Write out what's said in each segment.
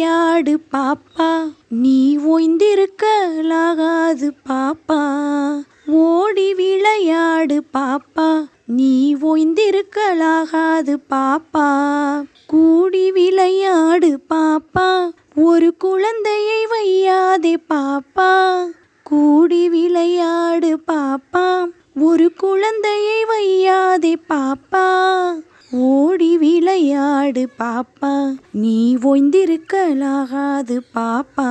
விளையாடு பாப்பா. நீ ஓய்ந்திருக்கலாகாது பாப்பா. ஓடி விளையாடு பாப்பா. நீ ஓய்ந்திருக்கலாகாது பாப்பா. கூடி விளையாடு பாப்பா. ஒரு குழந்தையை வையாதே பாப்பா. கூடி விளையாடு பாப்பா. ஒரு குழந்தையை வையாதே பாப்பா. ஓடி விளையாடு பாப்பா. நீ ஓய்ந்திருக்கலாகாது பாப்பா.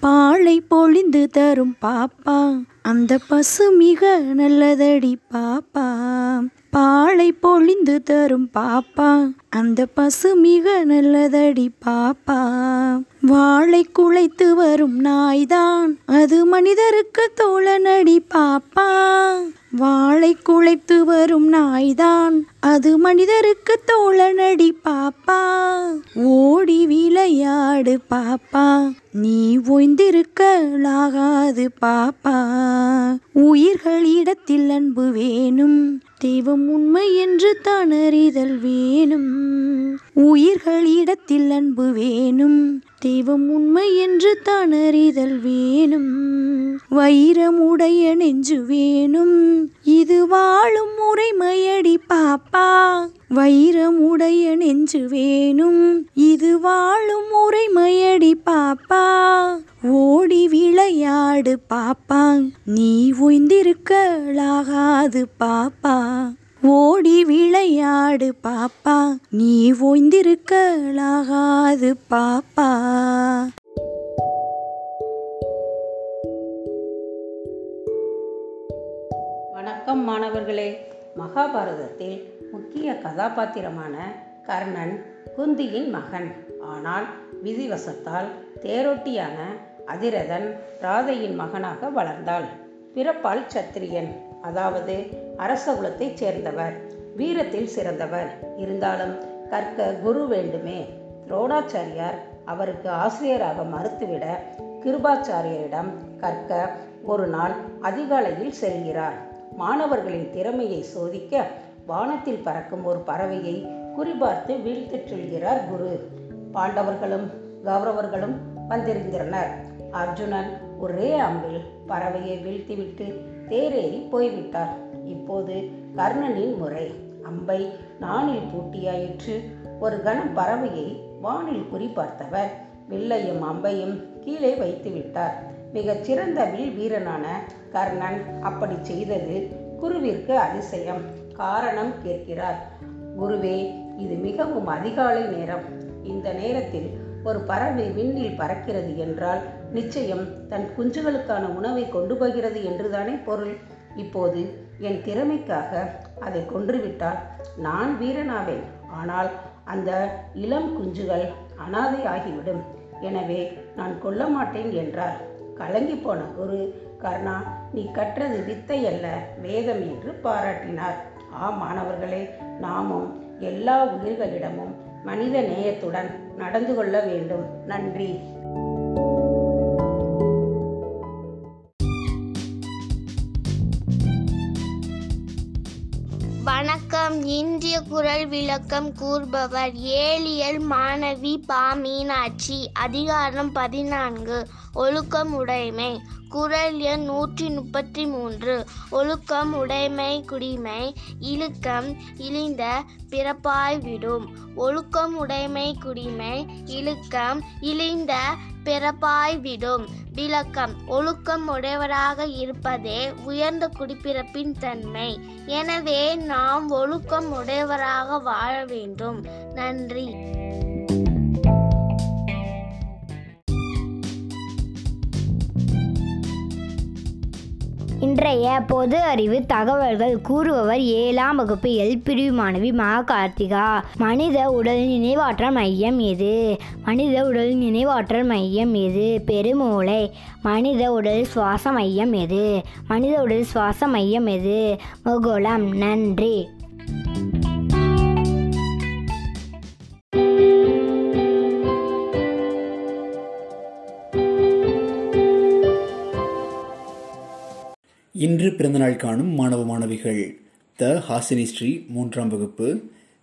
பாலை பொழிந்து தரும் பாப்பா. அந்த பசு மிக நல்லதடி பாப்பா. பாலை பொழிந்து தரும் பாப்பா. அந்த பசு மிக நல்லதடி பாப்பா. வாழை குலைத்து வரும் நாய்தான். அது மனிதருக்கு தோழனடி பாப்பா. வாழை குலைத்து வரும் நாய்தான். அது மனிதருக்கு தோழனடி பாப்பா. ஓடி விளையாடு பாப்பா. நீ ஓய்ந்திருக்கலாகாது பாப்பா. உயிர்களிடத்தில் அன்பு வேணும். தெய்வம் உண்மை என்று தான் அறிதல் வேணும். உயிர்களிடத்தில் அன்பு வேணும். தெய்வம் உண்மை என்று தான் அறிதல் வேணும். வைரமுடைய நெஞ்சு வேணும். இது வாழும் முறைமையடி பாப்பா. வைரமுடைய நெஞ்சு வேணும். இது வாழும் முறைமையடி பாப்பா. ஓடி விளையாடு பாப்பா. நீ ஓய்ந்திருக்கலாகாது பாப்பா. ஓடி விளையாடு பாப்பா. நீ ஓய்ந்திருக்கலாகாது பாப்பா. வணக்கம் மாணவர்களே. மகாபாரதத்தில் முக்கிய கதாபாத்திரமான கர்ணன் குந்தியின் மகன். ஆனால் விதிவசத்தால் தேரோட்டியான அதிரதன் ராதையின் மகனாக வளர்ந்தாள். பிறப்பால் சத்திரியன் அதாவது அரச குலத்தைச் சேர்ந்தவர் வீரத்தில் சிறந்தவர். இருந்தாலும் கற்க குரு வேண்டுமே. துரோணாச்சாரியார் அவருக்கு ஆசிரியராக மறுத்துவிட கிருபாச்சாரியரிடம் கற்க ஒரு நாள் அதிகாலையில் செல்கிறார். மாணவர்களின் திறமையை சோதிக்க வானத்தில் பறக்கும் ஒரு பறவையை குறிபார்த்து வீழ்த்திச் செல்கிறார் குரு. பாண்டவர்களும் கௌரவர்களும் வந்திருந்தனர். அர்ஜுனன் ஒரே அம்பில் பறவையை வீழ்த்திவிட்டு தேரேறி போய்விட்டார். இப்போது கர்ணனின் முறை. அம்பை நானில் பூட்டியாயிற்று ஒரு கணம் பறவையை வானில் குறிப்பார்த்தவர் வில்லையும் அம்பையும் கீழே வைத்து விட்டார் மிகச் சிறந்த வில் வீரனான கர்ணன் அப்படி செய்தது குருவிற்கு அதிசயம். காரணம் கேட்கிறார். குருவே இது மிகவும் அதிகாலை நேரம். இந்த நேரத்தில் ஒரு பறவை விண்ணில் பறக்கிறது என்றால் நிச்சயம் தன் குஞ்சுகளுக்கான உணவை கொண்டு போகிறது என்றுதானே பொருள். இப்போது என் திறமைக்காக அதை கொன்றுவிட்டால் நான் வீரனாவேன். ஆனால் அந்த இளம் குஞ்சுகள் அனாதை ஆகிவிடும். எனவே நான் கொல்ல மாட்டேன் என்றார். கலங்கி போன குரு கர்ணா நீ கற்றது வித்தை அல்ல வேதம் என்று பாராட்டினார். ஆ மாணவர்களே நாமும் எல்லா உயிர்களிடமும் மனித நேயத்துடன் நடந்து கொள்ள வேண்டும். நன்றி. வணக்கம். இந்திய குரல் விளக்கம் கூறுபவர் ஏழியல் மாணவி பா. மீனாட்சி. அதிகாரம் பதினான்கு. ஒழுக்கம் உடைமை. குரல் எண் நூற்றி முப்பத்தி மூன்று ஒழுக்கம் உடைமை குடிமை. இழுக்கம் இழிந்த பிறப்பாய் விடும் ஒழுக்கம் உடைமை குடிமை. இழுக்கம் இழிந்த பிறப்பாய் விடும். விளக்கம். ஒழுக்கம் உடையவராக இருப்பதே உயர்ந்த குடிப்பிறப்பின் தன்மை. எனவே நாம் ஒழுக்கம் உடையவராக வாழ வேண்டும். நன்றி. இன்றைய பொது அறிவு தகவல்கள் கூறுபவர் ஏழாம் வகுப்பு எல் பிரிவு மாணவி மா கார்த்திகா மனித உடல் நினைவாற்றல் மையம் எது? மனித உடல் நினைவாற்றல் மையம் எது? பெருமூளை. மனித உடல் சுவாச மையம் எது? மனித உடல் சுவாச மையம் எது? முகுளம். நன்றி. இன்று பிறந்தநாள் காணும் மாணவ மாணவிகள் த ஹாசினி ஸ்ரீ மூன்றாம் வகுப்பு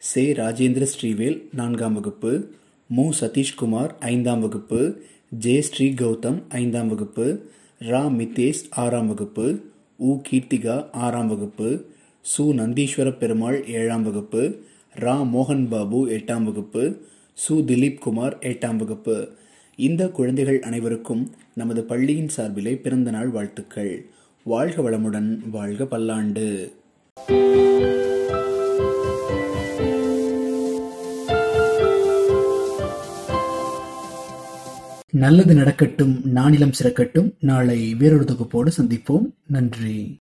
சே ராஜேந்திர ஸ்ரீவேல் நான்காம் வகுப்பு மு சதீஷ்குமார் ஐந்தாம் வகுப்பு ஜே ஸ்ரீ கௌதம் ஐந்தாம் வகுப்பு ரா மித்தேஷ் ஆறாம் வகுப்பு உ கீர்த்திகா ஆறாம் வகுப்பு சு நந்தீஸ்வர பெருமாள் ஏழாம் வகுப்பு ரா மோகன் பாபு எட்டாம் வகுப்பு சு திலீப் குமார் எட்டாம் வகுப்பு. இந்த குழந்தைகள் அனைவருக்கும் நமது பள்ளியின் சார்பிலே பிறந்த நாள் வாழ்த்துக்கள். வாழ்க வளமுடன் வாழ்க பல்லாண்டு. நல்லது நடக்கட்டும் நானிலம் சிறக்கட்டும். நாளை வேறொரு தொகுப்போடு சந்திப்போம். நன்றி.